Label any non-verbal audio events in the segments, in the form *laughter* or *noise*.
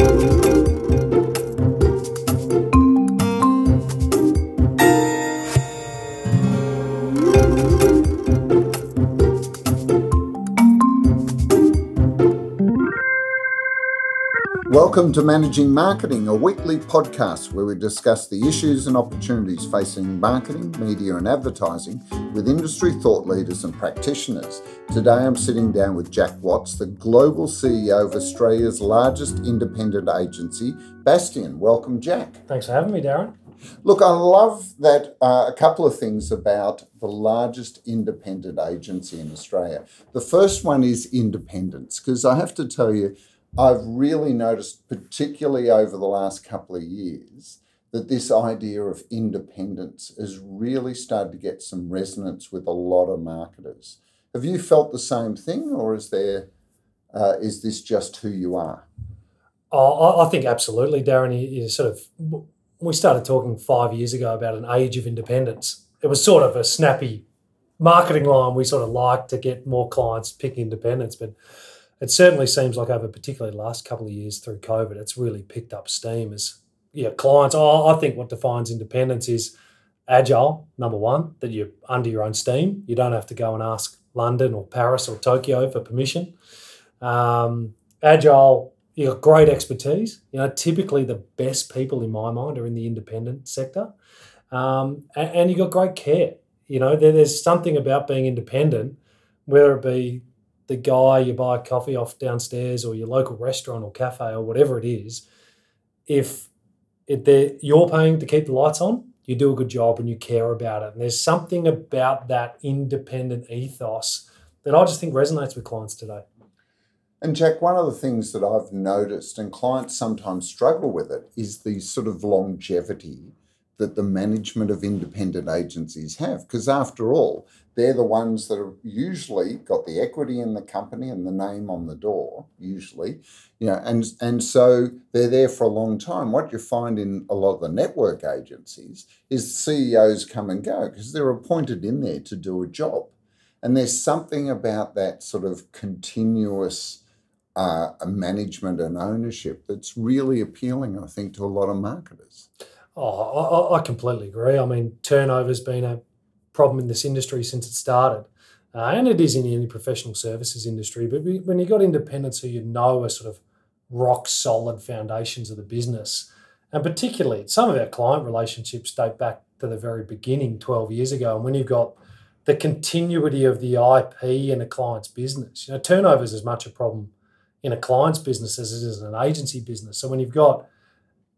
thank you Welcome to Managing Marketing, a weekly podcast where we discuss the issues and opportunities facing marketing, media, and advertising with industry thought leaders and practitioners. Today I'm sitting down with Jack Watts, the global CEO of Australia's largest independent agency, Bastion. Welcome, Jack. Thanks for having me, Darren. Look, I love that uh, a couple of things about the largest independent agency in Australia. The first one is independence, because I have to tell you, I've really noticed, particularly over the last couple of years, that this idea of independence has really started to get some resonance with a lot of marketers. Have you felt the same thing, or is there uh, is this just who you are? Oh, I think absolutely, Darren. Sort of we started talking five years ago about an age of independence. It was sort of a snappy marketing line we sort of like to get more clients pick independence, but it certainly seems like over particularly the last couple of years through COVID, it's really picked up steam as yeah, clients. Oh, I think what defines independence is agile, number one, that you're under your own steam. You don't have to go and ask London or Paris or Tokyo for permission. Um, agile, you've got great expertise. You know, typically the best people in my mind are in the independent sector. Um, and, and you got great care. You know, there, there's something about being independent, whether it be the guy you buy coffee off downstairs or your local restaurant or cafe or whatever it is, if you're paying to keep the lights on, you do a good job and you care about it. And there's something about that independent ethos that I just think resonates with clients today. And Jack, one of the things that I've noticed, and clients sometimes struggle with it, is the sort of longevity that the management of independent agencies have. Because after all, they're the ones that have usually got the equity in the company and the name on the door, usually. You know, and and so they're there for a long time. What you find in a lot of the network agencies is CEOs come and go because they're appointed in there to do a job. And there's something about that sort of continuous uh, management and ownership that's really appealing, I think, to a lot of marketers. Oh, I, I completely agree. I mean, turnover's been a problem in this industry since it started. Uh, and it is in any professional services industry. But when you've got independents who you know are sort of rock solid foundations of the business, and particularly some of our client relationships date back to the very beginning 12 years ago. And when you've got the continuity of the IP in a client's business, you know, turnover is as much a problem in a client's business as it is in an agency business. So when you've got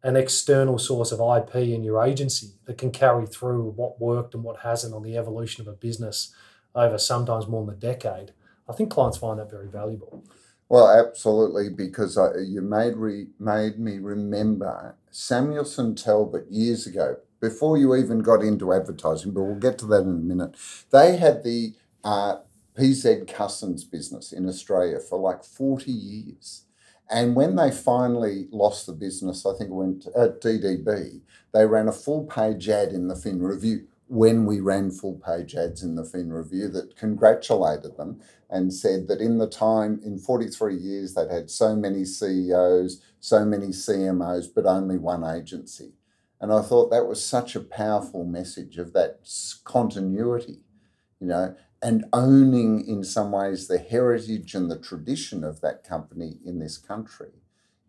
an external source of IP in your agency that can carry through what worked and what hasn't on the evolution of a business over sometimes more than a decade. I think clients find that very valuable. Well, absolutely, because I, you made re, made me remember Samuelson Talbot years ago, before you even got into advertising, but we'll get to that in a minute. They had the uh, PZ Cussons business in Australia for like 40 years. And when they finally lost the business, I think it went at DDB, they ran a full page ad in the Fin Review when we ran full page ads in the Fin Review that congratulated them and said that in the time, in 43 years, they'd had so many CEOs, so many CMOs, but only one agency. And I thought that was such a powerful message of that continuity, you know, and owning in some ways the heritage and the tradition of that company in this country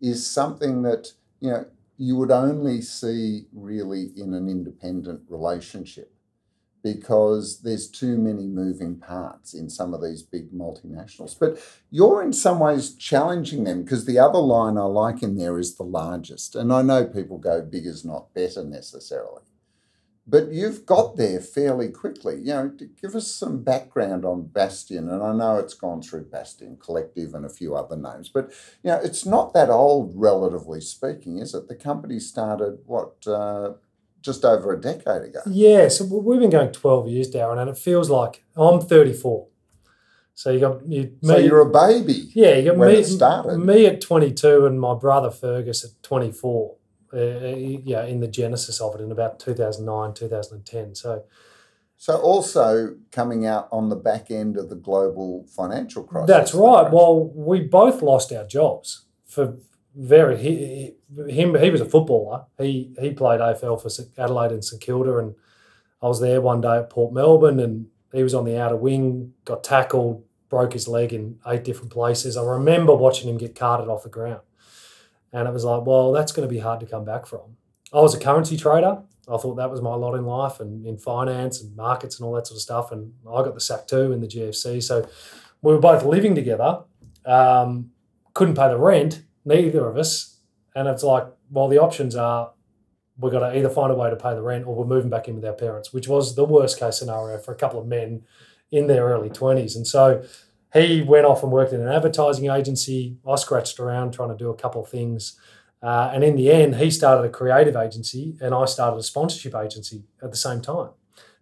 is something that you know you would only see really in an independent relationship because there's too many moving parts in some of these big multinationals. But you're in some ways challenging them because the other line I like in there is the largest. And I know people go big is not better necessarily but you've got there fairly quickly. You know, to give us some background on Bastion, and I know it's gone through Bastion Collective and a few other names, but you know, it's not that old, relatively speaking, is it? The company started what uh, just over a decade ago. Yeah, so we've been going twelve years, Darren, and it feels like I'm 34. So you got you. Me, so you're a baby. Yeah, you got me, started. me at 22 and my brother Fergus at 24 uh, yeah, in the genesis of it in about 2009, 2010. So, so also coming out on the back end of the global financial crisis. That's right. Well, we both lost our jobs for very he, he him he was a footballer. He he played AFL for Adelaide and St Kilda, and I was there one day at Port Melbourne, and he was on the outer wing, got tackled, broke his leg in eight different places. I remember watching him get carted off the ground, and it was like, well, that's going to be hard to come back from. I was a currency trader. I thought that was my lot in life and in finance and markets and all that sort of stuff. And I got the sack too in the GFC. So we were both living together. Um, couldn't pay the rent, neither of us. And it's like, well, the options are we've got to either find a way to pay the rent or we're moving back in with our parents, which was the worst case scenario for a couple of men in their early 20s. And so he went off and worked in an advertising agency. I scratched around trying to do a couple of things. Uh, and in the end, he started a creative agency and I started a sponsorship agency at the same time.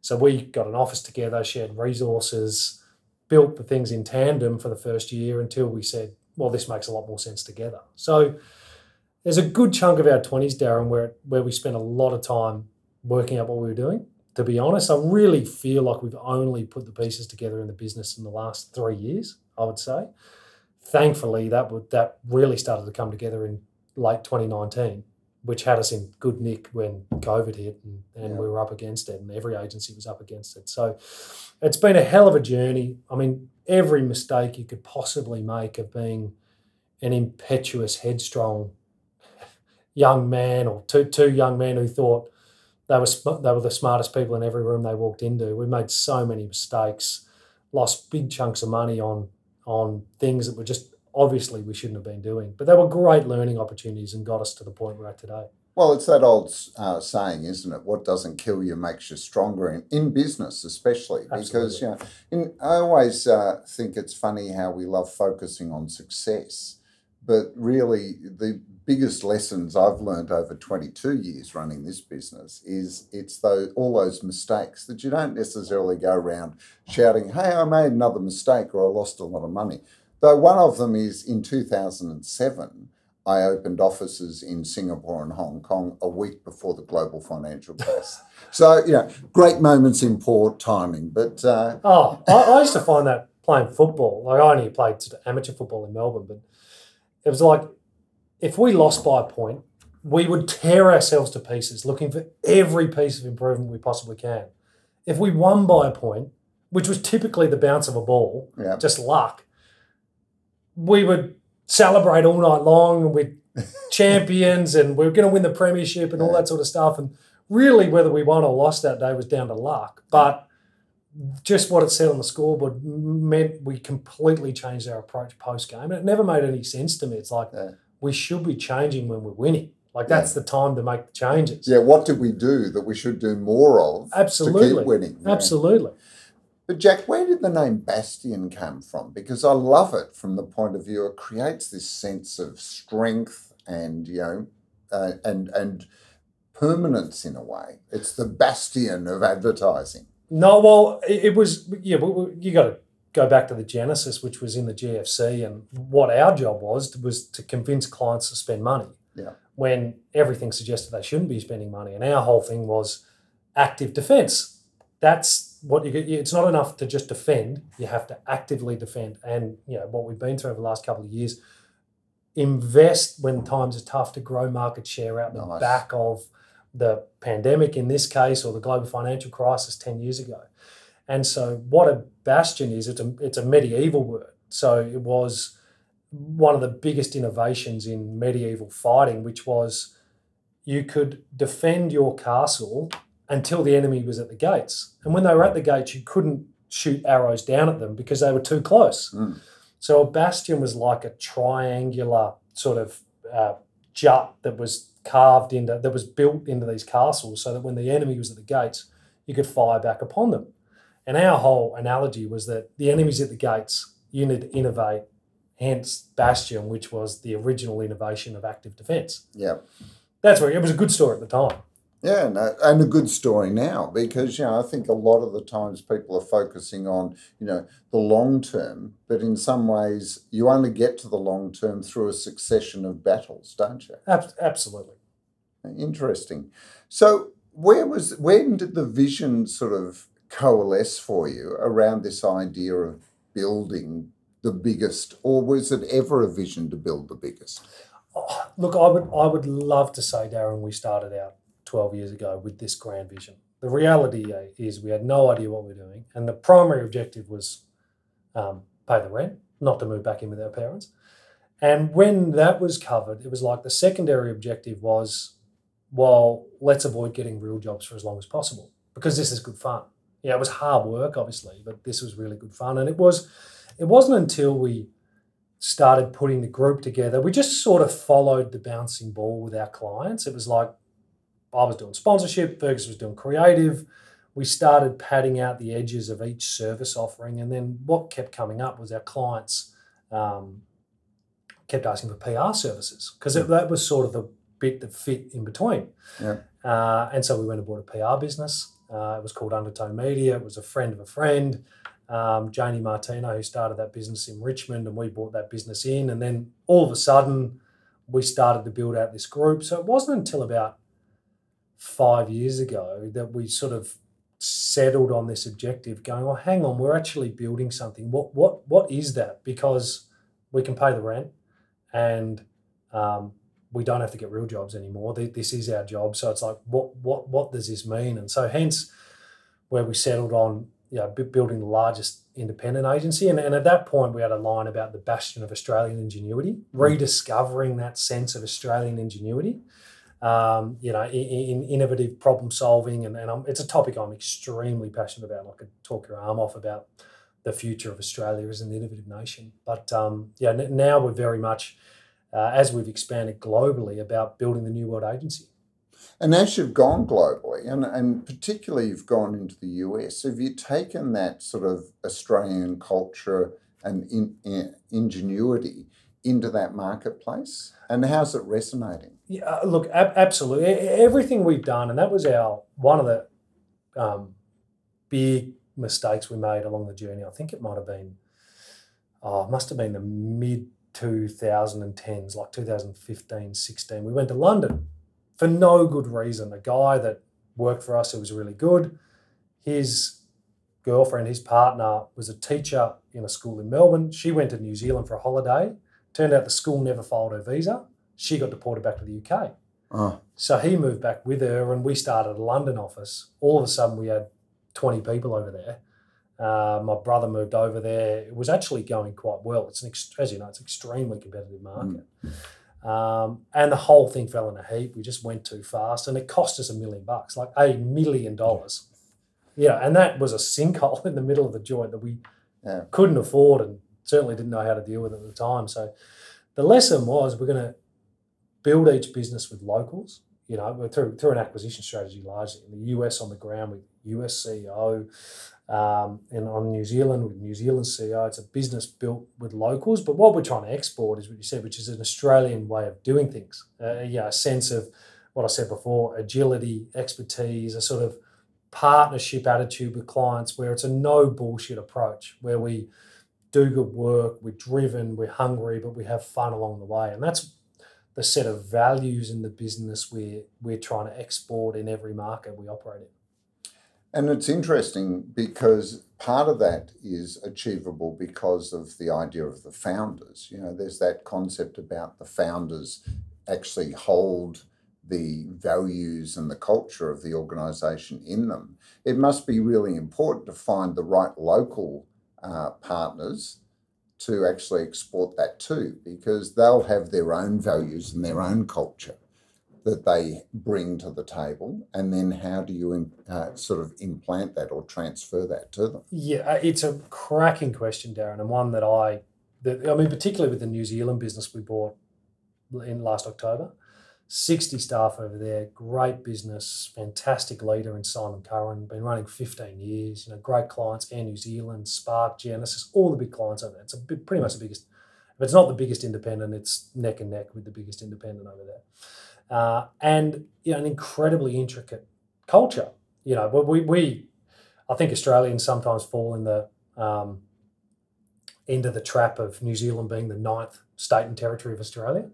So we got an office together, shared resources, built the things in tandem for the first year until we said, well, this makes a lot more sense together. So there's a good chunk of our 20s, Darren, where, where we spent a lot of time working out what we were doing. To be honest, I really feel like we've only put the pieces together in the business in the last three years, I would say. Thankfully, that would, that really started to come together in late 2019, which had us in good nick when COVID hit and, and yeah. we were up against it, and every agency was up against it. So it's been a hell of a journey. I mean, every mistake you could possibly make of being an impetuous, headstrong young man or two two young men who thought they were they were the smartest people in every room they walked into. We made so many mistakes, lost big chunks of money on on things that were just obviously we shouldn't have been doing. But they were great learning opportunities and got us to the point we're at today. Well, it's that old uh, saying, isn't it? What doesn't kill you makes you stronger in, in business, especially Absolutely. because you know. In, I always uh, think it's funny how we love focusing on success, but really the biggest lessons I've learned over 22 years running this business is it's those, all those mistakes that you don't necessarily go around shouting, hey, I made another mistake or I lost a lot of money. Though one of them is in 2007, I opened offices in Singapore and Hong Kong a week before the global financial crisis. *laughs* so, you know, great moments in poor timing. But uh, oh, I, I used to find that playing football. Like I only played amateur football in Melbourne, but it was like if we lost by a point, we would tear ourselves to pieces looking for every piece of improvement we possibly can. If we won by a point, which was typically the bounce of a ball, yeah. just luck, we would celebrate all night long with *laughs* champions and we are going to win the premiership and all that sort of stuff. And really, whether we won or lost that day was down to luck. But just what it said on the scoreboard meant we completely changed our approach post game. And it never made any sense to me. It's like, yeah we should be changing when we're winning. Like that's yeah. the time to make the changes. Yeah, what did we do that we should do more of Absolutely. to keep winning? Yeah. Absolutely. But Jack, where did the name Bastion come from? Because I love it from the point of view it creates this sense of strength and you know uh, and and permanence in a way. It's the bastion of advertising. No, well, it, it was yeah. You got to go back to the genesis, which was in the GFC, and what our job was was to convince clients to spend money. Yeah. When everything suggested they shouldn't be spending money, and our whole thing was active defense. That's what you get. It's not enough to just defend; you have to actively defend. And you know what we've been through over the last couple of years. Invest when times are tough to grow market share out the back of the pandemic in this case, or the global financial crisis ten years ago and so, what a bastion is, it's a, it's a medieval word. So, it was one of the biggest innovations in medieval fighting, which was you could defend your castle until the enemy was at the gates. And when they were at the gates, you couldn't shoot arrows down at them because they were too close. Mm. So, a bastion was like a triangular sort of uh, jut that was carved into, that was built into these castles so that when the enemy was at the gates, you could fire back upon them. And our whole analogy was that the enemy's at the gates, you need to innovate, hence Bastion, which was the original innovation of active defence. Yeah. That's where it was a good story at the time. Yeah, no, and a good story now because you know I think a lot of the times people are focusing on you know the long term, but in some ways you only get to the long term through a succession of battles, don't you? absolutely. Interesting. So where was when did the vision sort of coalesce for you around this idea of building the biggest, or was it ever a vision to build the biggest? Oh, look, I would I would love to say, Darren, we started out 12 years ago with this grand vision. The reality uh, is we had no idea what we were doing, and the primary objective was um, pay the rent, not to move back in with our parents. And when that was covered, it was like the secondary objective was, well, let's avoid getting real jobs for as long as possible because this is good fun. Yeah, it was hard work, obviously, but this was really good fun. And it was, it wasn't until we started putting the group together, we just sort of followed the bouncing ball with our clients. It was like I was doing sponsorship, Fergus was doing creative. We started padding out the edges of each service offering, and then what kept coming up was our clients um, kept asking for PR services because that was sort of the bit that fit in between. Yeah. Uh, and so we went and bought a PR business. Uh, it was called Undertone Media. It was a friend of a friend, um, Janie Martino, who started that business in Richmond, and we bought that business in. And then all of a sudden, we started to build out this group. So it wasn't until about five years ago that we sort of settled on this objective, going, "Oh, hang on, we're actually building something. What what what is that? Because we can pay the rent, and um, we don't have to get real jobs anymore. This is our job. So it's like, what what what does this mean? And so hence, where we settled on, you know, building the largest independent agency. And, and at that point, we had a line about the bastion of Australian ingenuity, mm. rediscovering that sense of Australian ingenuity. Um, you know, in, in, innovative problem solving, and, and I'm, it's a topic I'm extremely passionate about. I could talk your arm off about the future of Australia as an innovative nation. But um, yeah, now we're very much uh, as we've expanded globally about building the New World Agency. And as you've gone globally, and, and particularly you've gone into the US, have you taken that sort of Australian culture and in, in, ingenuity into that marketplace? And how's it resonating? Yeah, uh, look, ab- absolutely. Everything we've done, and that was our one of the um, big mistakes we made along the journey. I think it might have been, oh, must have been the mid 2010s, like 2015, 16. We went to London for no good reason. A guy that worked for us who was really good, his girlfriend, his partner, was a teacher in a school in Melbourne. She went to New Zealand for a holiday. Turned out the school never filed her visa. She got deported back to the UK. Oh. Ah. So he moved back with her, and we started a London office. All of a sudden, we had 20 people over there uh, my brother moved over there. It was actually going quite well. It's an ex- as you know, it's an extremely competitive market. Mm. Um, and the whole thing fell in a heap. We just went too fast, and it cost us a million bucks, like a million dollars. Yeah, and that was a sinkhole *laughs* in the middle of the joint that we yeah. couldn't afford, and certainly didn't know how to deal with at the time. So, the lesson was we're going to build each business with locals. You know, through through an acquisition strategy, largely in the US on the ground with US CEO, um, and on New Zealand with New Zealand CEO. It's a business built with locals, but what we're trying to export is what you said, which is an Australian way of doing things. Uh, yeah, a sense of what I said before: agility, expertise, a sort of partnership attitude with clients, where it's a no bullshit approach, where we do good work, we're driven, we're hungry, but we have fun along the way, and that's the set of values in the business we're we're trying to export in every market we operate in. And it's interesting because part of that is achievable because of the idea of the founders. You know, there's that concept about the founders actually hold the values and the culture of the organization in them. It must be really important to find the right local uh, partners to actually export that to because they'll have their own values and their own culture that they bring to the table, and then how do you uh, sort of implant that or transfer that to them? Yeah, uh, it's a cracking question, Darren, and one that I, that, I mean, particularly with the New Zealand business we bought in last October. 60 staff over there, great business, fantastic leader in Simon Curran, been running 15 years, you know, great clients, Air New Zealand, Spark, Genesis, all the big clients over there. It's a pretty much the biggest, if it's not the biggest independent, it's neck and neck with the biggest independent over there uh, and you know, an incredibly intricate culture. You know, we, we I think Australians sometimes fall in the um, into the trap of New Zealand being the ninth state and territory of Australia.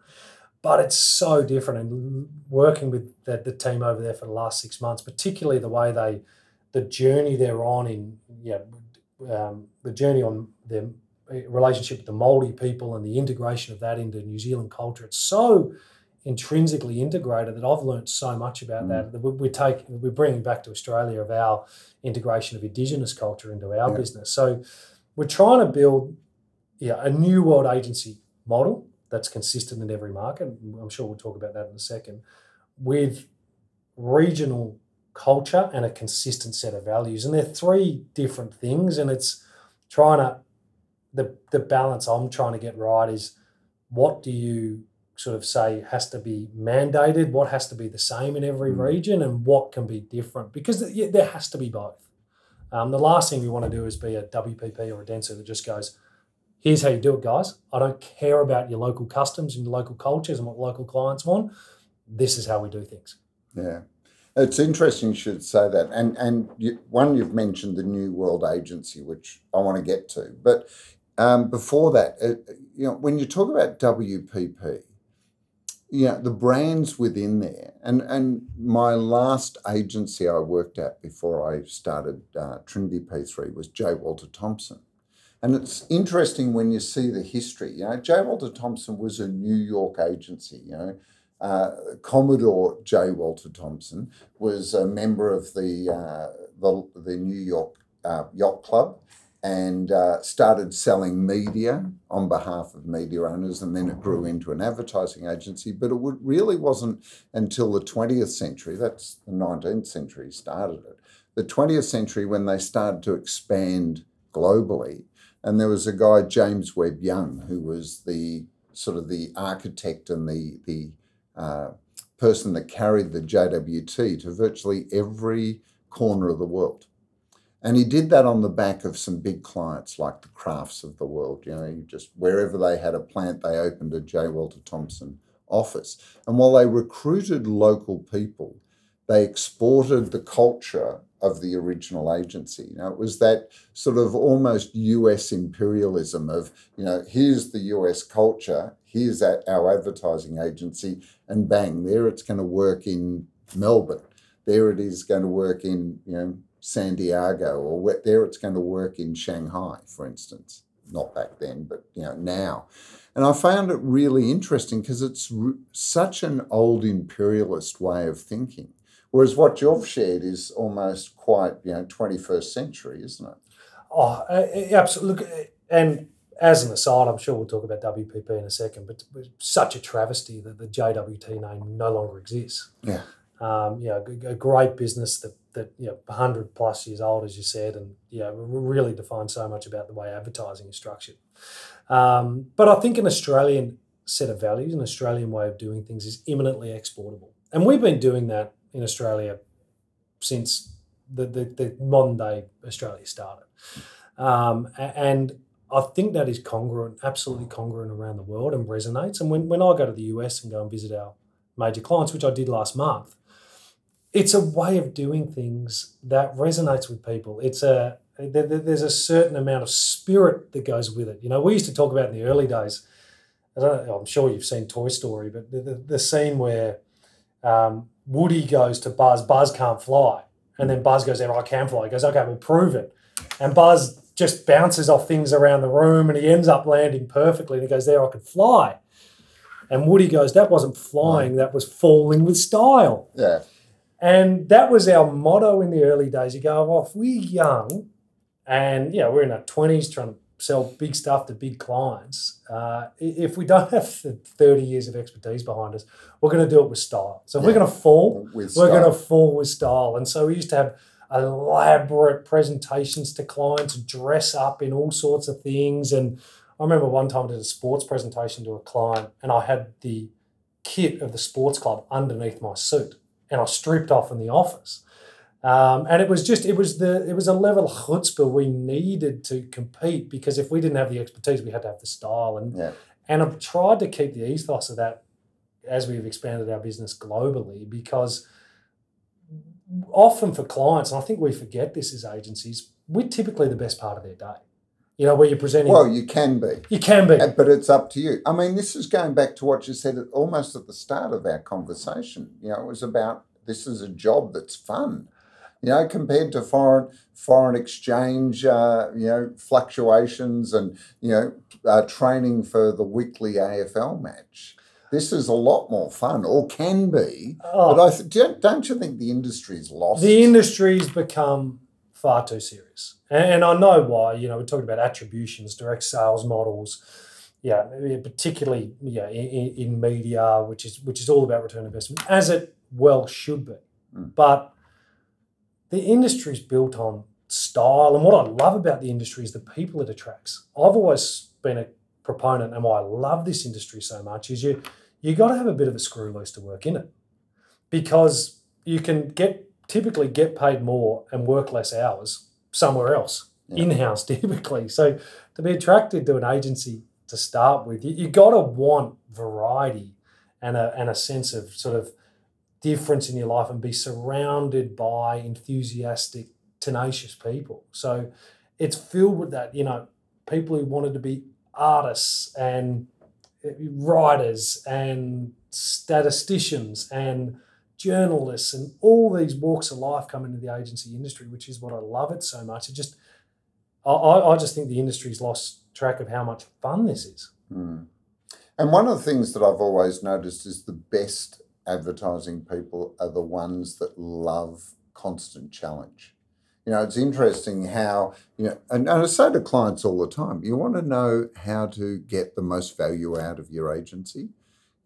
But it's so different. And working with the, the team over there for the last six months, particularly the way they, the journey they're on in, know, um, the journey on their relationship with the Maori people and the integration of that into New Zealand culture. It's so intrinsically integrated that I've learned so much about Mm. that. that we, we take we're bringing back to Australia of our integration of Indigenous culture into our Yeah. business. So we're trying to build yeah a new world agency model that's consistent in every market. I'm sure we'll talk about that in a second with regional culture and a consistent set of values. And they're three different things, and it's trying to the the balance I'm trying to get right is what do you sort of say has to be mandated, what has to be the same in every Mm. region, and what can be different because there has to be both. Um, the last thing we want to do is be a WPP or a Dentsu that just goes, here's how you do it, guys. I don't care about your local customs and your local cultures and what local clients want. This is how we do things. Yeah. It's interesting you should say that. And and you, one, you've mentioned the New World Agency, which I want to get to. But um, before that, uh, you know, when you talk about WPP, you know, the brands within there, and, and my last agency I worked at before I started uh, Trinity P3 was J. Walter Thompson. And it's interesting when you see the history. You know, J. Walter Thompson was a New York agency, you know, uh, Commodore J. Walter Thompson was a member of the uh, the, the New York uh, Yacht Club and uh, started selling media on behalf of media owners, and then it grew into an advertising agency. But it would, really wasn't until the 20th century, that's the 19th century, started it, the 20th century when they started to expand globally. And there was a guy, James Webb Young, who was the sort of the architect and the, the uh, person that carried the JWT to virtually every corner of the world. And he did that on the back of some big clients like the Krafts of the world. You know, just wherever they had a plant, they opened a J. Walter Thompson office. And while they recruited local people, they exported the culture of the original agency. You know, it was that sort of almost US imperialism of, you know, here's the US culture, here's our advertising agency, and bang, there it's going to work in Melbourne. There it is going to work in, you know, San Diego, or where, there it's going to work in Shanghai, for instance. Not back then, but you know now. And I found it really interesting because it's r- such an old imperialist way of thinking. Whereas what you've shared is almost quite, you know, 21st century, isn't it? Oh, absolutely. Look, and as an aside, I'm sure we'll talk about WPP in a second, but it's such a travesty that the JWT name no longer exists. Yeah. Um, you know, a great business that, that you know, 100 plus years old, as you said, and yeah, really defines so much about the way advertising is structured. Um, but I think an Australian set of values, an Australian way of doing things is imminently exportable. And we've been doing that in Australia since the, the, the modern day Australia started. Um, and I think that is congruent, absolutely congruent around the world and resonates. And when, when I go to the US and go and visit our major clients, which I did last month, it's a way of doing things that resonates with people. It's a there's a certain amount of spirit that goes with it. You know, we used to talk about in the early days. I don't know, I'm sure you've seen Toy Story, but the, the, the scene where um, Woody goes to Buzz, Buzz can't fly, and then Buzz goes, "There, I can fly." He goes, "Okay, we'll prove it," and Buzz just bounces off things around the room, and he ends up landing perfectly. And he goes, "There, I can fly." And Woody goes, "That wasn't flying; that was falling with style." Yeah. And that was our motto in the early days. You go, well, if we're young and, you know, we're in our 20s trying to sell big stuff to big clients, uh, if we don't *laughs* have 30 years of expertise behind us, we're going to do it with style. So if we're going to fall, With we're going to style. fall with style. And so we used to have elaborate presentations to clients, dress up in all sorts of things. And I remember one time I did a sports presentation to a client and I had the kit of the sports club underneath my suit and I stripped off in the office. Um, and it was just it was the it was a level of chutzpah we needed to compete because if we didn't have the expertise, we had to have the style. And Yeah. and I've tried to keep the ethos of that as we've expanded our business globally because often for clients, and I think we forget this as agencies, we're typically the best part of their day. You know, where you're presenting, Well, you can be. you can be. But it's up to you. I mean, this is going back to what you said at, almost at the start of our conversation. You know, it was about this is a job that's fun. You know, compared to foreign foreign exchange, uh, you know, fluctuations and you know, uh, training for the weekly AFL match. This is a lot more fun, or can be. Oh, But I th- don't, don't you think the industry's lost? the industry's become far too serious. And, and I know why. You know, we're talking about attributions, direct sales models. Yeah, particularly yeah in, in- media, which is which is all about return investment, as it well should be. Mm. But the industry's built on style, and what I love about the industry is the people it attracts. I've always been a proponent, and why I love this industry so much is you you got to have a bit of a screw loose to work in it, because you can get typically get paid more and work less hours somewhere else Yeah. in house *laughs* typically. So to be attracted to an agency to start with, you, you got to want variety and a and a sense of sort of difference in your life and be surrounded by enthusiastic, tenacious people. So it's filled with that, you know, people who wanted to be artists and uh, writers and statisticians and journalists and all these walks of life come into the agency industry, which is what I love it so much. It just, I, I just think the industry's lost track of how much fun this is. Mm. And one of the things that I've always noticed is the best advertising people are the ones that love constant challenge. You know, it's interesting how, you know, and, and I say to clients all the time, you want to know how to get the most value out of your agency.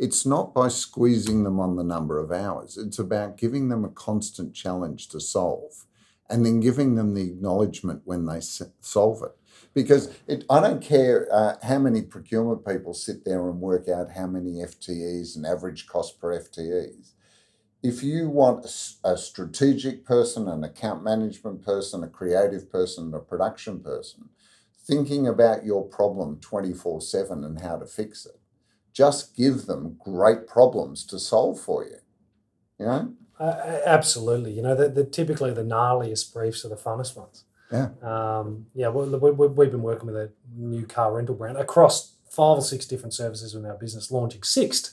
It's not by squeezing them on the number of hours, it's about giving them a constant challenge to solve and then giving them the acknowledgement when they solve it because it, I don't care uh, how many procurement people sit there and work out how many FTEs and average cost per FTEs. If you want a strategic person, an account management person, a creative person, a production person thinking about your problem 24 7 and how to fix it, just give them great problems to solve for you. You know? Uh, absolutely. You know, the, the typically the gnarliest briefs are the funnest ones. Yeah. Um, yeah. We, we, we- we've been working with a new car rental brand across five or six different services in our business, launching Sixt,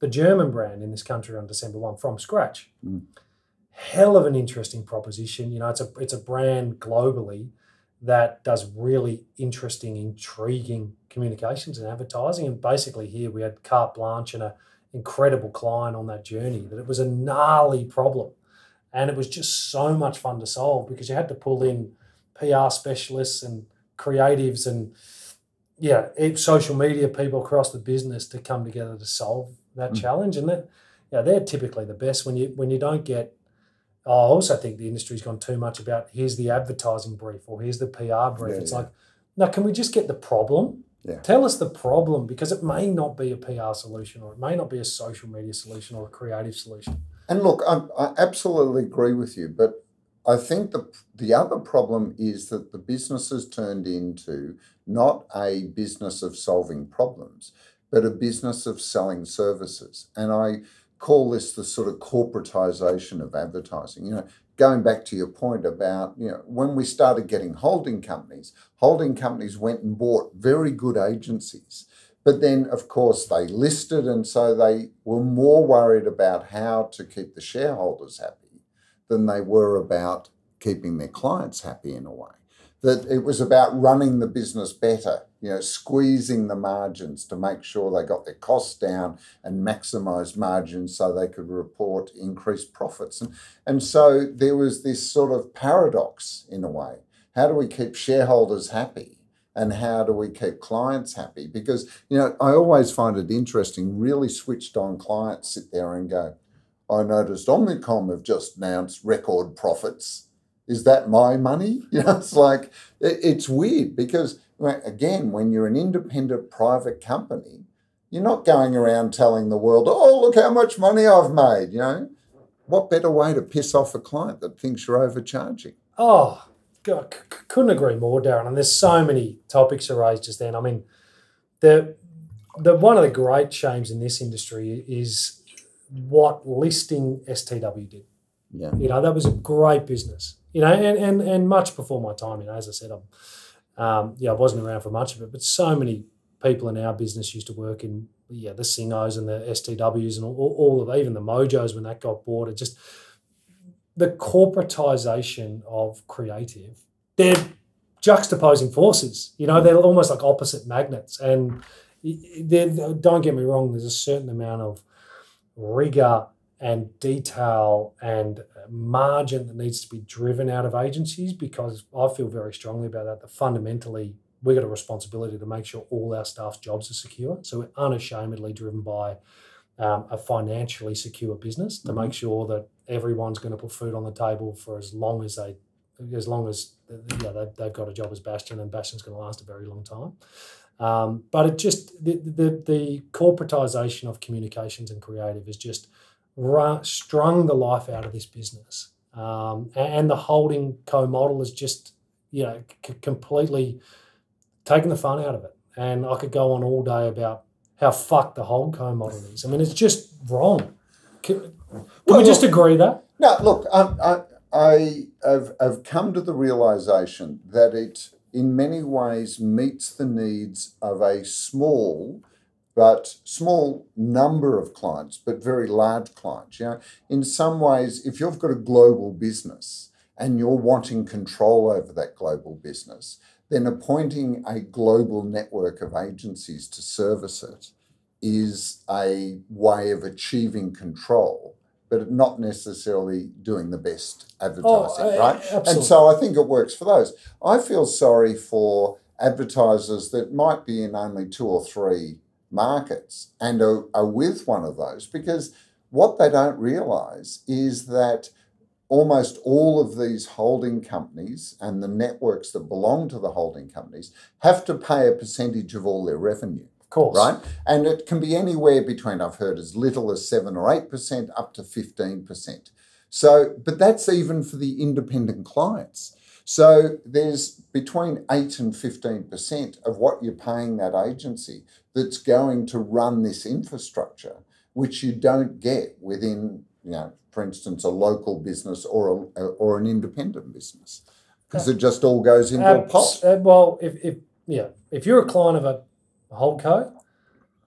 the German brand in this country on December 1 from scratch. Mm. Hell of an interesting proposition. You know, it's a it's a brand globally that does really interesting, intriguing communications and advertising. And basically, here we had carte blanche and an incredible client on that journey. That it was a gnarly problem, and it was just so much fun to solve because you had to pull in PR specialists and creatives and yeah, social media people across the business to come together to solve that Mm. challenge. And that, yeah, they're typically the best when you when you don't get. I also think the industry's gone too much about here's the advertising brief or here's the PR brief. Yeah, it's yeah. like, no, can we just get the problem? Yeah. Tell us the problem because it may not be a PR solution or it may not be a social media solution or a creative solution. And look, I, I absolutely agree with you, but I think the the other problem is that the business has turned into not a business of solving problems, but a business of selling services. And I call this the sort of corporatization of advertising. You know, going back to your point about, you know, when we started getting holding companies, holding companies went and bought very good agencies. But then, of course, they listed, and so they were more worried about how to keep the shareholders happy than they were about keeping their clients happy in a way. That it was about running the business better, you know, squeezing the margins to make sure they got their costs down and maximize margins so they could report increased profits. And, and so there was this sort of paradox in a way. How do we keep shareholders happy? And how do we keep clients happy? Because, you know, I always find it interesting, really switched on clients sit there and go, I noticed Omnicom have just announced record profits. Is that my money? *laughs* You know, it's like, it- it's weird because, again, when you're an independent private company, you're not going around telling the world, oh, look how much money I've made. You know, what better way to piss off a client that thinks you're overcharging? Oh, God, c- couldn't agree more, Darren. And there's so many topics raised just then. I mean, the the one of the great shames in this industry is what listing STW did. Yeah. You know, that was a great business. You know, and and, and much before my time. You know, as I said, I'm, um, yeah, I wasn't around for much of it, but so many people in our business used to work in yeah the Singos and the STWs and all, all of even the Mojos when that got bought. It just the corporatization of creative, they're juxtaposing forces. You know, they're almost like opposite magnets. And don't get me wrong, there's a certain amount of rigor and detail and margin that needs to be driven out of agencies because I feel very strongly about that. That fundamentally, we've got a responsibility to make sure all our staff's jobs are secure. So we're unashamedly driven by um, a financially secure business to mm-hmm. make sure that everyone's going to put food on the table for as long as they, as long as yeah, they, they've got a job as Bastion, and Bastion's going to last a very long time. Um, but it just the, the the corporatization of communications and creative is just run, strung the life out of this business, um, and, the holding co model is just you know c- completely taken the fun out of it. And I could go on all day about how fucked the co model is. I mean, it's just wrong. Can, can well, we just look, agree that? No, look, I, I, have, have come to the realization that it, in many ways, meets the needs of a small but small number of clients, but very large clients. You know, in some ways, if you've got a global business and you're wanting control over that global business, then appointing a global network of agencies to service it is a way of achieving control, but not necessarily doing the best advertising, oh, right? Absolutely. And so I think it works for those. I feel sorry for advertisers that might be in only two or three markets and are, are with one of those because what they don't realize is that almost all of these holding companies and the networks that belong to the holding companies have to pay a percentage of all their revenue. Of course. Right? And it can be anywhere between, I've heard, as little as 7 or 8% up to 15%. So, but that's even for the independent clients. So there's between 8 and 15% of what you're paying that agency that's going to run this infrastructure, which you don't get within, you know, for instance, a local business or a, or an independent business, because it just all goes into a pot. Uh, well, if, if yeah, if you're a client of a holdco,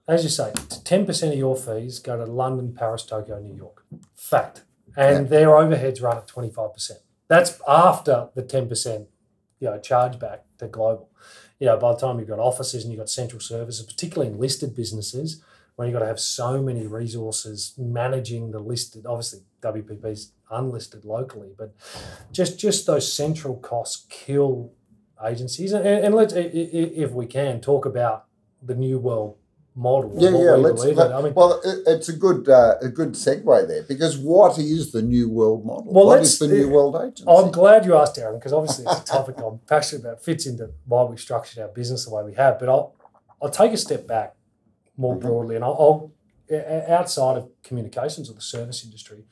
as you say, ten percent of your fees go to London, Paris, Tokyo, New York. Fact, and yeah. their overheads run at twenty five percent. That's after the ten percent, you know, charge back to global. You know, by the time you've got offices and you've got central services, particularly in listed businesses, when you've got to have so many resources managing the listed, obviously WPP's unlisted locally, but just just those central costs kill agencies. And, and let's, if we can, talk about the new world model. Yeah, yeah. Let's. Let, I mean, well, it's a good uh, a good segue there because what is the new world model? Well, what is the new world agency? I'm glad you asked, Darren, because obviously it's a topic I'm *laughs* passionate about. Fits into why we structured our business the way we have. But I'll I'll take a step back more mm-hmm. broadly, and I'll, I'll outside of communications or the service industry,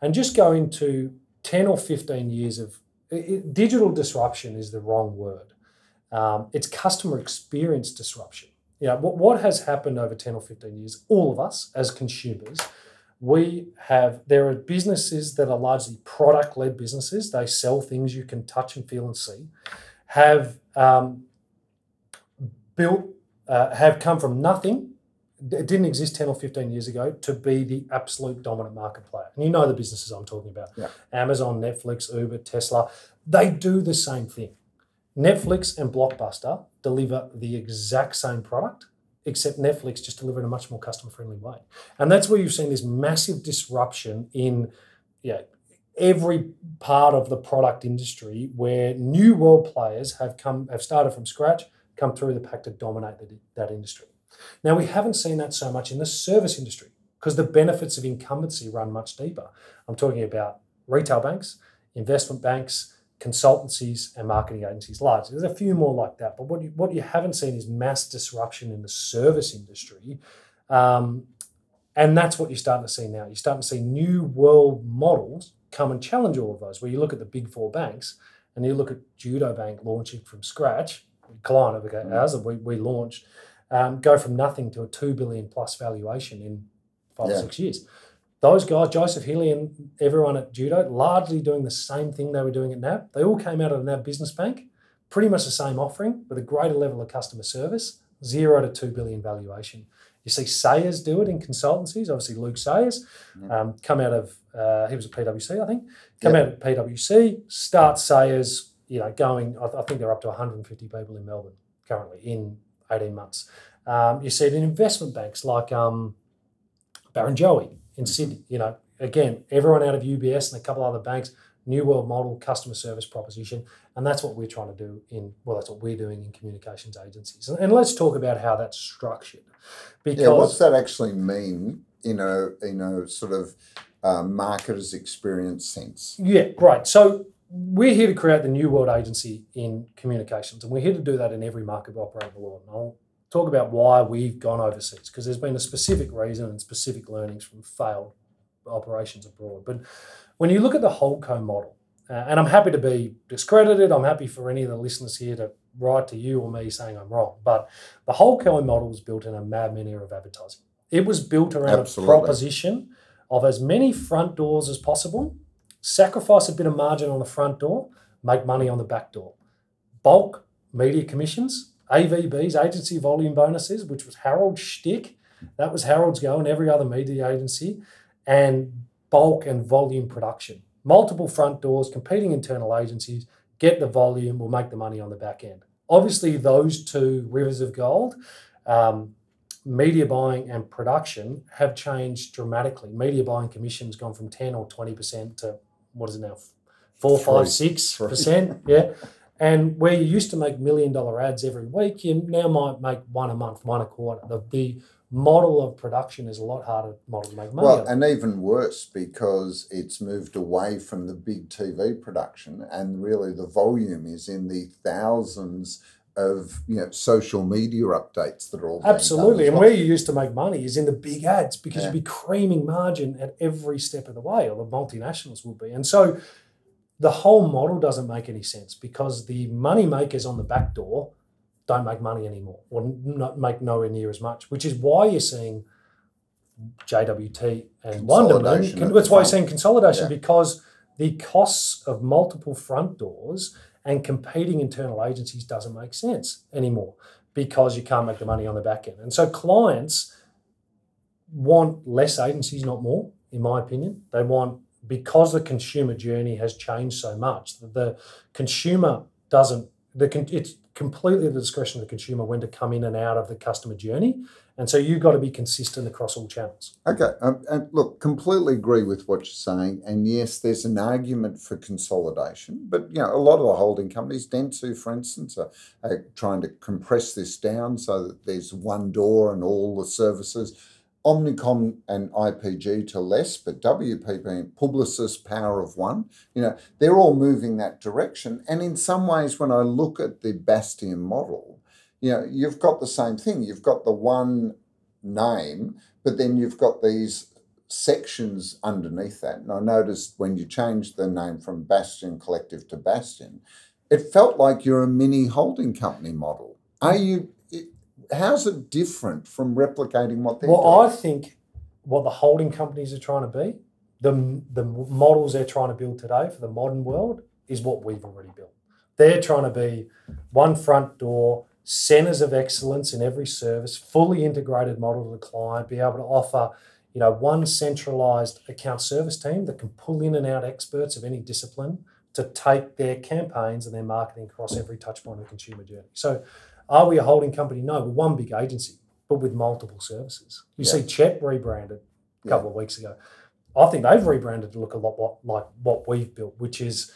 and just go into ten or fifteen years of it, digital disruption is the wrong word. Um, it's customer experience disruption. You know, what, what has happened over 10 or 15 years, all of us as consumers, we have, there are businesses that are largely product led businesses. They sell things you can touch and feel and see, have um, built, uh, have come from nothing it didn't exist 10 or 15 years ago to be the absolute dominant market player. And you know the businesses I'm talking about yeah. Amazon, Netflix, Uber, Tesla. They do the same thing. Netflix and Blockbuster deliver the exact same product, except Netflix just deliver in a much more customer friendly way. And that's where you've seen this massive disruption in yeah, every part of the product industry where new world players have come have started from scratch, come through the pack to dominate the, that industry. Now, we haven't seen that so much in the service industry because the benefits of incumbency run much deeper. I'm talking about retail banks, investment banks, consultancies, and marketing agencies large. There's a few more like that, but what you, what you haven't seen is mass disruption in the service industry. Um, and that's what you're starting to see now. You're starting to see new world models come and challenge all of those, where you look at the big four banks and you look at Judo Bank launching from scratch, client of ours that we, we launched um, go from nothing to a two billion plus valuation in five yeah. or six years. Those guys, Joseph Healy and everyone at Judo, largely doing the same thing they were doing at NAB. They all came out of the NAB Business Bank, pretty much the same offering with a greater level of customer service, zero to two billion valuation. You see Sayers do it in consultancies. Obviously, Luke Sayers Yeah. um, come out of uh, he was at PwC, I think. Come Yeah. out of PwC, start Sayers. You know, going. I, I think they're up to 150 people in Melbourne currently in 18 months. Um, you see it in investment banks like um, Barrenjoey in Sydney. You know, again, everyone out of UBS and a couple other banks, new world model customer service proposition, and that's what we're trying to do in. Well, that's what we're doing in communications agencies. And, and let's talk about how that's structured, because Yeah, what's that actually mean in a in a sort of uh, marketer's experience sense? Yeah, great. So we're here to create the new world agency in communications, and we're here to do that in every market we operate in the world. And I'll talk about why we've gone overseas because there's been a specific reason and specific learnings from failed operations abroad. But when you look at the Holdco model, uh, and I'm happy to be discredited, I'm happy for any of the listeners here to write to you or me saying I'm wrong. But the Holdco model was built in a madman era of advertising. It was built around Absolutely. a proposition of as many front doors as possible, sacrifice a bit of margin on the front door, make money on the back door. Bulk media commissions, AVBs, agency volume bonuses, which was Harold's shtick. That was Harold's go and every other media agency, and bulk and volume production. Multiple front doors, competing internal agencies, get the volume, will make the money on the back end. Obviously, those two rivers of gold, um, media buying and production, have changed dramatically. Media buying commissions gone from 10 or 20% to what is it now? Four, five, Three. six percent. Yeah. *laughs* And where you used to make million dollar ads every week, you now might make one a month, one a quarter. The, the model of production is a lot harder model to make money. Well, and even worse because it's moved away from the big TV production, and really the volume is in the thousands of you know social media updates that are all Absolutely. And well. where you used to make money is in the big ads because Yeah. you'd be creaming margin at every step of the way, or the multinationals will be. And so the whole model doesn't make any sense because the money makers on the back door don't make money anymore or not make nowhere near as much, which is why you're seeing JWT and Wunderman. That's why you're seeing consolidation Yeah. because the costs of multiple front doors and competing internal agencies doesn't make sense anymore because you can't make the money on the back end. And so clients want less agencies, not more, in my opinion. They want, because the consumer journey has changed so much, the consumer doesn't, the it's completely at the discretion of the consumer when to come in and out of the customer journey. And so you've got to be consistent across all channels. Okay, um, and look, completely agree with what you're saying. And yes, there's an argument for consolidation, but you know, a lot of the holding companies, Dentsu, for instance, are, are trying to compress this down so that there's one door and all the services. Omnicom and IPG to less, but WPP Publicis Power of One, you know, they're all moving that direction. And in some ways, when I look at the Bastion model, you know, you've got the same thing. You've got the one name, but then you've got these sections underneath that. And I noticed when you changed the name from Bastion Collective to Bastion, it felt like you're a mini holding company model. Are you? How's it different from replicating what they're Well, I think what the holding companies are trying to be, the, the models they're trying to build today for the modern world, is what we've already built. They're trying to be one front door, centers of excellence in every service, fully integrated model to the client, be able to offer you know one centralized account service team that can pull in and out experts of any discipline to take their campaigns and their marketing across every touch point of the consumer journey. So are we a holding company? No, we're one big agency, but with multiple services. You Yeah. see Chet rebranded a Yeah. couple of weeks ago. I think they've rebranded to look a lot like what we've built, which is,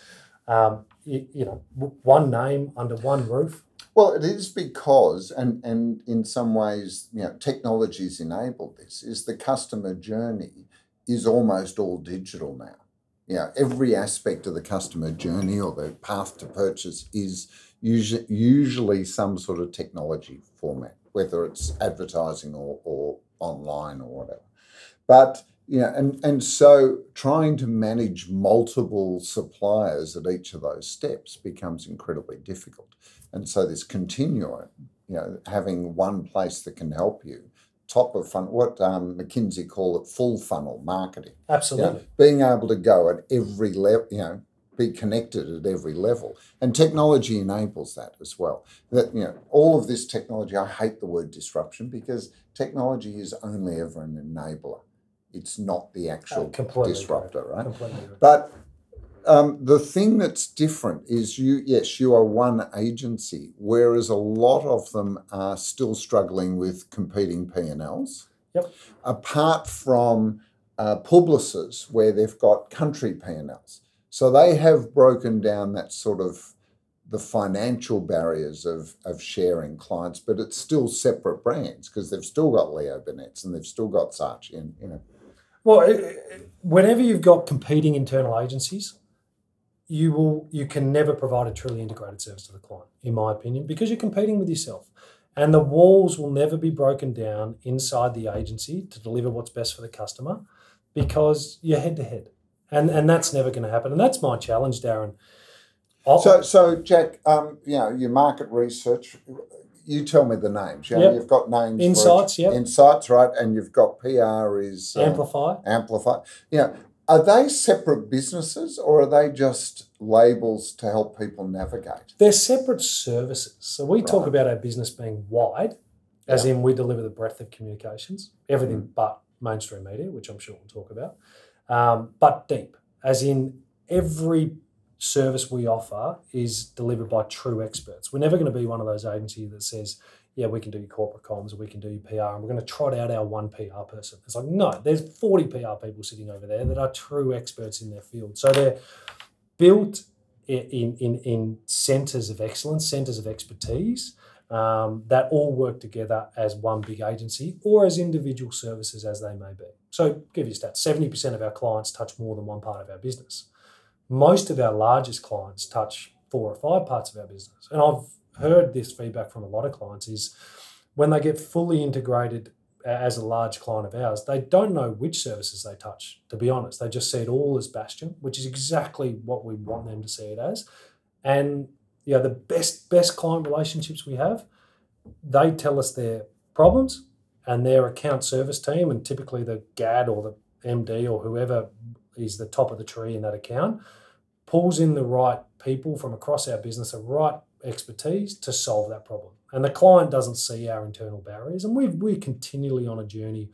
um, you, you know, one name under one roof. Well, it is because, and, and in some ways, you know, technology's enabled this, is the customer journey is almost all digital now. You know, every aspect of the customer journey or the path to purchase is usually, usually some sort of technology format, whether it's advertising or, or online or whatever. But you know, and, and so trying to manage multiple suppliers at each of those steps becomes incredibly difficult. And so this continuum, you know, having one place that can help you, top of funnel, what um, McKinsey call it, full funnel marketing. You know, Absolutely. being able to go at every level, you know, be connected at every level. And technology enables that as well. That you know, all of this technology, I hate the word disruption because technology is only ever an enabler. It's not the actual completely disruptor, right? Completely agree. But um, the thing that's different is you, yes, you are one agency, whereas a lot of them are still struggling with competing P&Ls. Yep. Apart from uh, Publicis, where they've got country P&Ls. So they have broken down that sort of the financial barriers of, of sharing clients, but it's still separate brands because they've still got Leo Burnett's and they've still got Saatchi and you know. Well, whenever you've got competing internal agencies, you will you can never provide a truly integrated service to the client, in my opinion, because you're competing with yourself. And the walls will never be broken down inside the agency to deliver what's best for the customer because you're head to head. And and that's never going to happen. And that's my challenge, Darren. I'll- So, so Jack, um, you know, your market research, you tell me the names. You know, Yep. you've got names. Insights, yep. Insights, right? And you've got PR is uh, amplify. Amplify. You know, are they separate businesses or are they just labels to help people navigate? They're separate services. So we talk about our business being wide, as in we deliver the breadth of communications, everything Mm. but mainstream media, which I'm sure we'll talk about, um, but deep, as in every service we offer is delivered by true experts. We're never going to be one of those agencies that says, yeah, we can do your corporate comms or we can do your PR and we're going to trot out our one PR person. It's like, no, there's 40 PR people sitting over there that are true experts in their field. So they're built in, in, in centres of excellence, centres of expertise um, that all work together as one big agency or as individual services as they may be. So, give you a stat 70% of our clients touch more than one part of our business. Most of our largest clients touch four or five parts of our business. And I've heard this feedback from a lot of clients is when they get fully integrated as a large client of ours, they don't know which services they touch, to be honest. They just see it all as Bastion, which is exactly what we want them to see it as. And you know, the best best client relationships we have, they tell us their problems and their account service team, and typically the GAD or the MD or whoever is the top of the tree in that account, pulls in the right people from across our business, the right expertise to solve that problem. And the client doesn't see our internal barriers. And we've, we're continually on a journey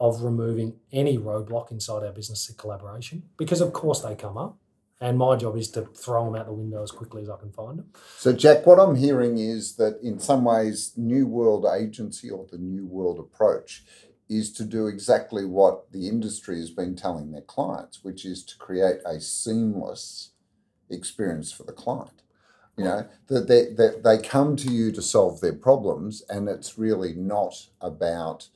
of removing any roadblock inside our business to collaboration because, of course, they come up. And my job is to throw them out the window as quickly as I can find them. So, Jack, what I'm hearing is that in some ways, New World Agency or the New World approach is to do exactly what the industry has been telling their clients, which is to create a seamless experience for the client. You know, that they, that they come to you to solve their problems, and it's really not about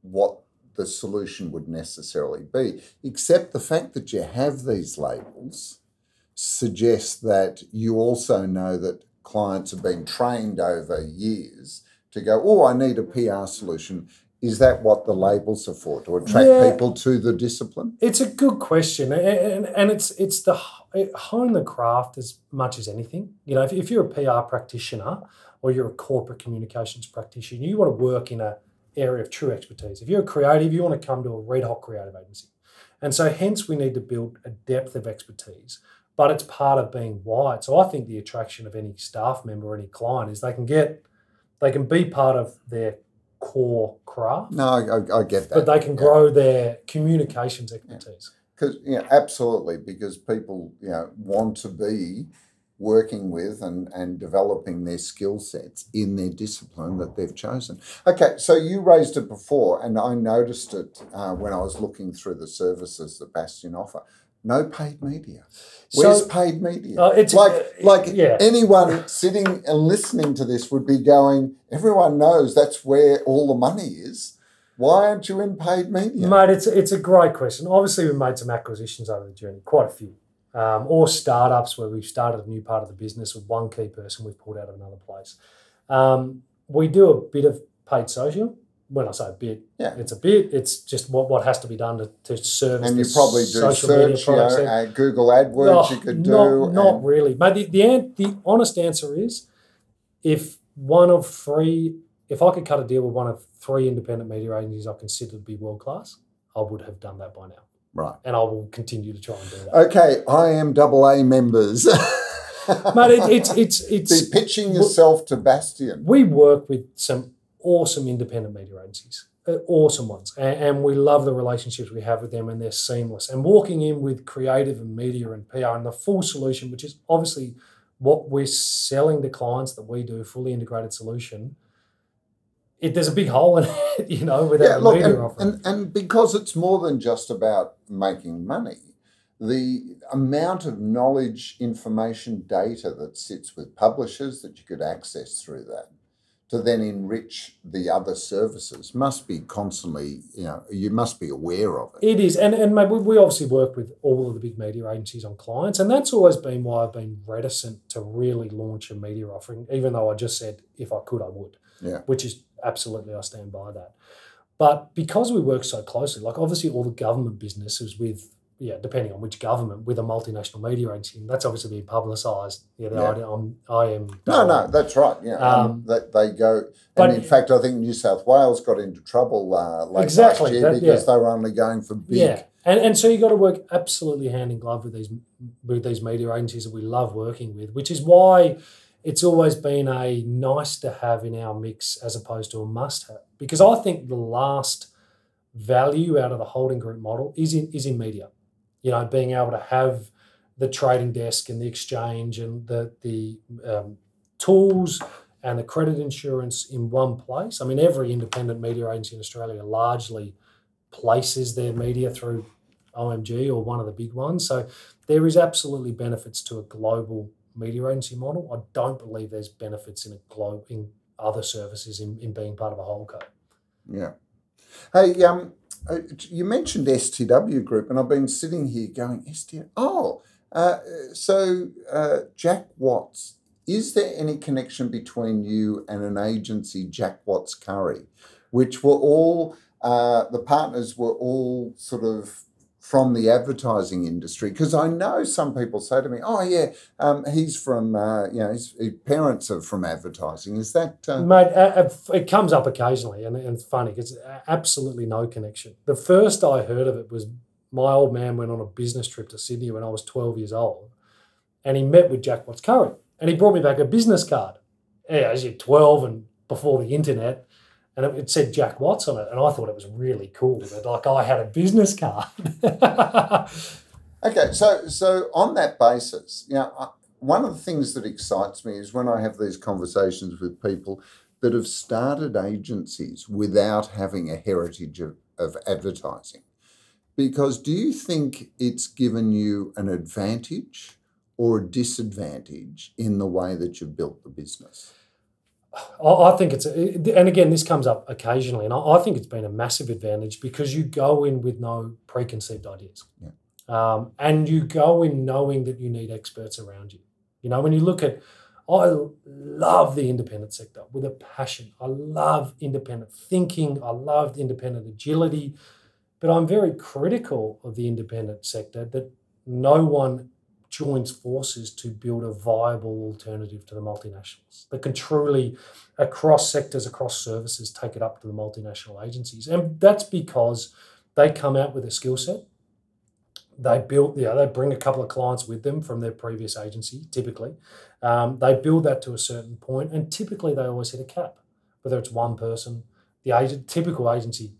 what the solution would necessarily be, except the fact that you have these labels suggests that you also know that clients have been trained over years to go, oh, I need a PR solution. Is that what the labels are for? To attract Yeah. people to the discipline? It's a good question, and, and, and it's it's the it eh, hone the craft as much as anything. You know, if, if you're a PR practitioner or you're a corporate communications practitioner, you want to work in a area of true expertise. If you're a creative, you want to come to a red hot creative agency, and so hence we need to build a depth of expertise. But it's part of being wide. So I think the attraction of any staff member or any client is they can get, they can be part of their core craft, No, I, I, get that. but they can grow their communications expertise. Because yeah, absolutely, because people you know want to be working with and, and developing their skill sets in their discipline that they've chosen. Okay, so you raised it before, and I noticed it uh, when I was looking through the services that Bastion offer. No paid media. Where's So- paid media? Uh, it's like uh, like yeah. anyone sitting and listening to this would be going. Everyone knows that's where all the money is. Why aren't you in paid media? Mate, it's it's a great question. Obviously, we've made some acquisitions over the journey, quite a few, um, or startups where we've started a new part of the business with one key person we've pulled out of another place. Um, we do a bit of paid social. When I say a bit, Yeah. it's a bit. It's just what, what has to be done to, to service. and you probably do social media search, you know, uh, Google AdWords. you Oh, could do. Not, not and- really. But the, the, the honest answer is if one of three, if I could cut a deal with one of three independent media agencies I consider to be world class, I would have done that by now. Right. and I will continue to try and do that. Okay, IMAA members. *laughs* Mate, it, it's it's it's Be pitching yourself to Bastion. we work with some awesome independent media agencies, uh, awesome ones, and, and we love the relationships we have with them, and they're seamless. And walking in with creative and media and PR and the full solution, which is obviously what we're selling to clients that we do, fully integrated solution. It, there's a big hole in it, *laughs* you know, without Yeah, look, media and, offering. and, and because it's more than just about making money, the amount of knowledge, information, data that sits with publishers that you could access through that to then enrich the other services must be constantly, you know, you must be aware of it. It is, and and mate, we, we obviously work with all of the big media agencies on clients, and that's always been why I've been reticent to really launch a media offering, even though I just said if I could, I would. Yeah. Which is absolutely I stand by that. But because we work so closely, like obviously all the government business is with yeah, depending on which government, with a multinational media agency, and that's obviously been publicised. Yeah, Yeah. I, I'm, I am. No, no, that's right. Yeah, um, Um, that they go, but- and in fact, I think New South Wales got into trouble uh, late Exactly, last year that- because yeah. they were only going for big. Yeah, and and so you got to work absolutely hand in glove with these with these media agencies that we love working with, which is why it's always been a nice to have in our mix as opposed to a must have. Because I think the last value out of the holding group model is in is in media. You know, being able to have the trading desk and the exchange and the the um, tools and the credit insurance in one place. I mean, every independent media agency in Australia largely places their media through OMG or one of the big ones. So there is absolutely benefits to a global media agency model. I don't believe there's benefits in a globe in other services in, in being part of a Holdco. Yeah. Hey, um, uh, you mentioned STW Group, and I've been sitting here going, STW. Oh, uh, so uh, Jack Watts. Is there any connection between you and an agency, Jack Watts Curry, which were all uh, the partners were all sort of from the advertising industry? Because I know some people say to me, "Oh yeah, um, he's from uh, you know his, his parents are from advertising." Is that uh, Mate, it comes up occasionally, and, and it's funny because absolutely no connection. The first I heard of it was my old man went on a business trip to Sydney when I was 12 years old, and he met with Jack Watts Curry, and he brought me back a business card. Yeah, as you're 12 and before the internet, and it, said Jack Watts on it, and I thought it was really cool that like I had a business card. *laughs* Okay, so so on that basis, you know, one of the things that excites me is when I have these conversations with people that have started agencies without having a heritage of, of advertising. Because do you think it's given you an advantage or a disadvantage in the way that you've built the business? I, I think it's, and again, this comes up occasionally, and I, I think it's been a massive advantage because you go in with no preconceived ideas. Yeah. Um, and you go in knowing that you need experts around you. You know, when you look at, I love the independent sector with a passion. I love independent thinking. I love independent agility, but I'm very critical of the independent sector that no one joins forces to build a viable alternative to the multinationals that can truly, across sectors, across services, take it up to the multinational agencies. And that's because they come out with a skill set. They build, yeah, they bring a couple of clients with them from their previous agency, typically. Um, they build that to a certain point, and typically they always hit a cap, whether it's one person. The agent, typical agency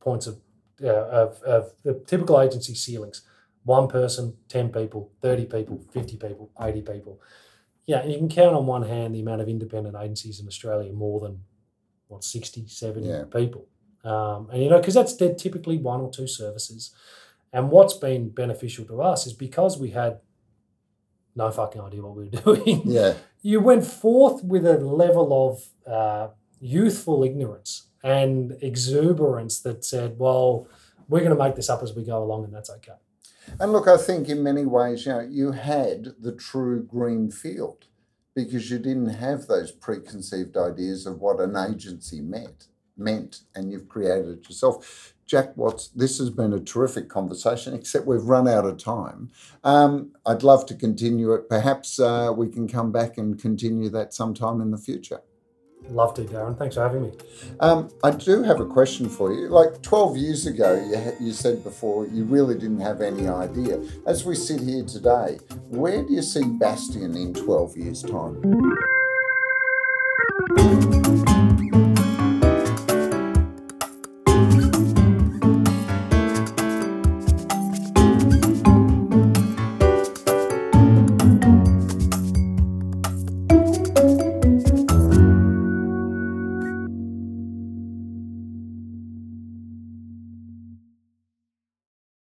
points of, uh, of, of the typical agency ceilings one person, 10 people, 30 people, 50 people, 80 people. Yeah, you can count on one hand the amount of independent agencies in Australia more than what 60, 70 Yeah. people. Um, and you know, because that's they're typically one or two services. And what's been beneficial to us is because we had no fucking idea what we were *laughs* doing. Yeah, You went forth with a level of uh, youthful ignorance and exuberance that said, "Well, we're going to make this up as we go along, and that's okay." And look, I think in many ways, you know, you had the true green field because you didn't have those preconceived ideas of what an agency meant meant, and you've created it yourself. Jack Watts, this has been a terrific conversation, except we've run out of time. Um, I'd love to continue it. Perhaps uh, we can come back and continue that sometime in the future. Love to, Darren. Thanks for having me. Um, I do have a question for you. Like 12 years ago, you, you said before you really didn't have any idea. As we sit here today, where do you see Bastion in 12 years' time?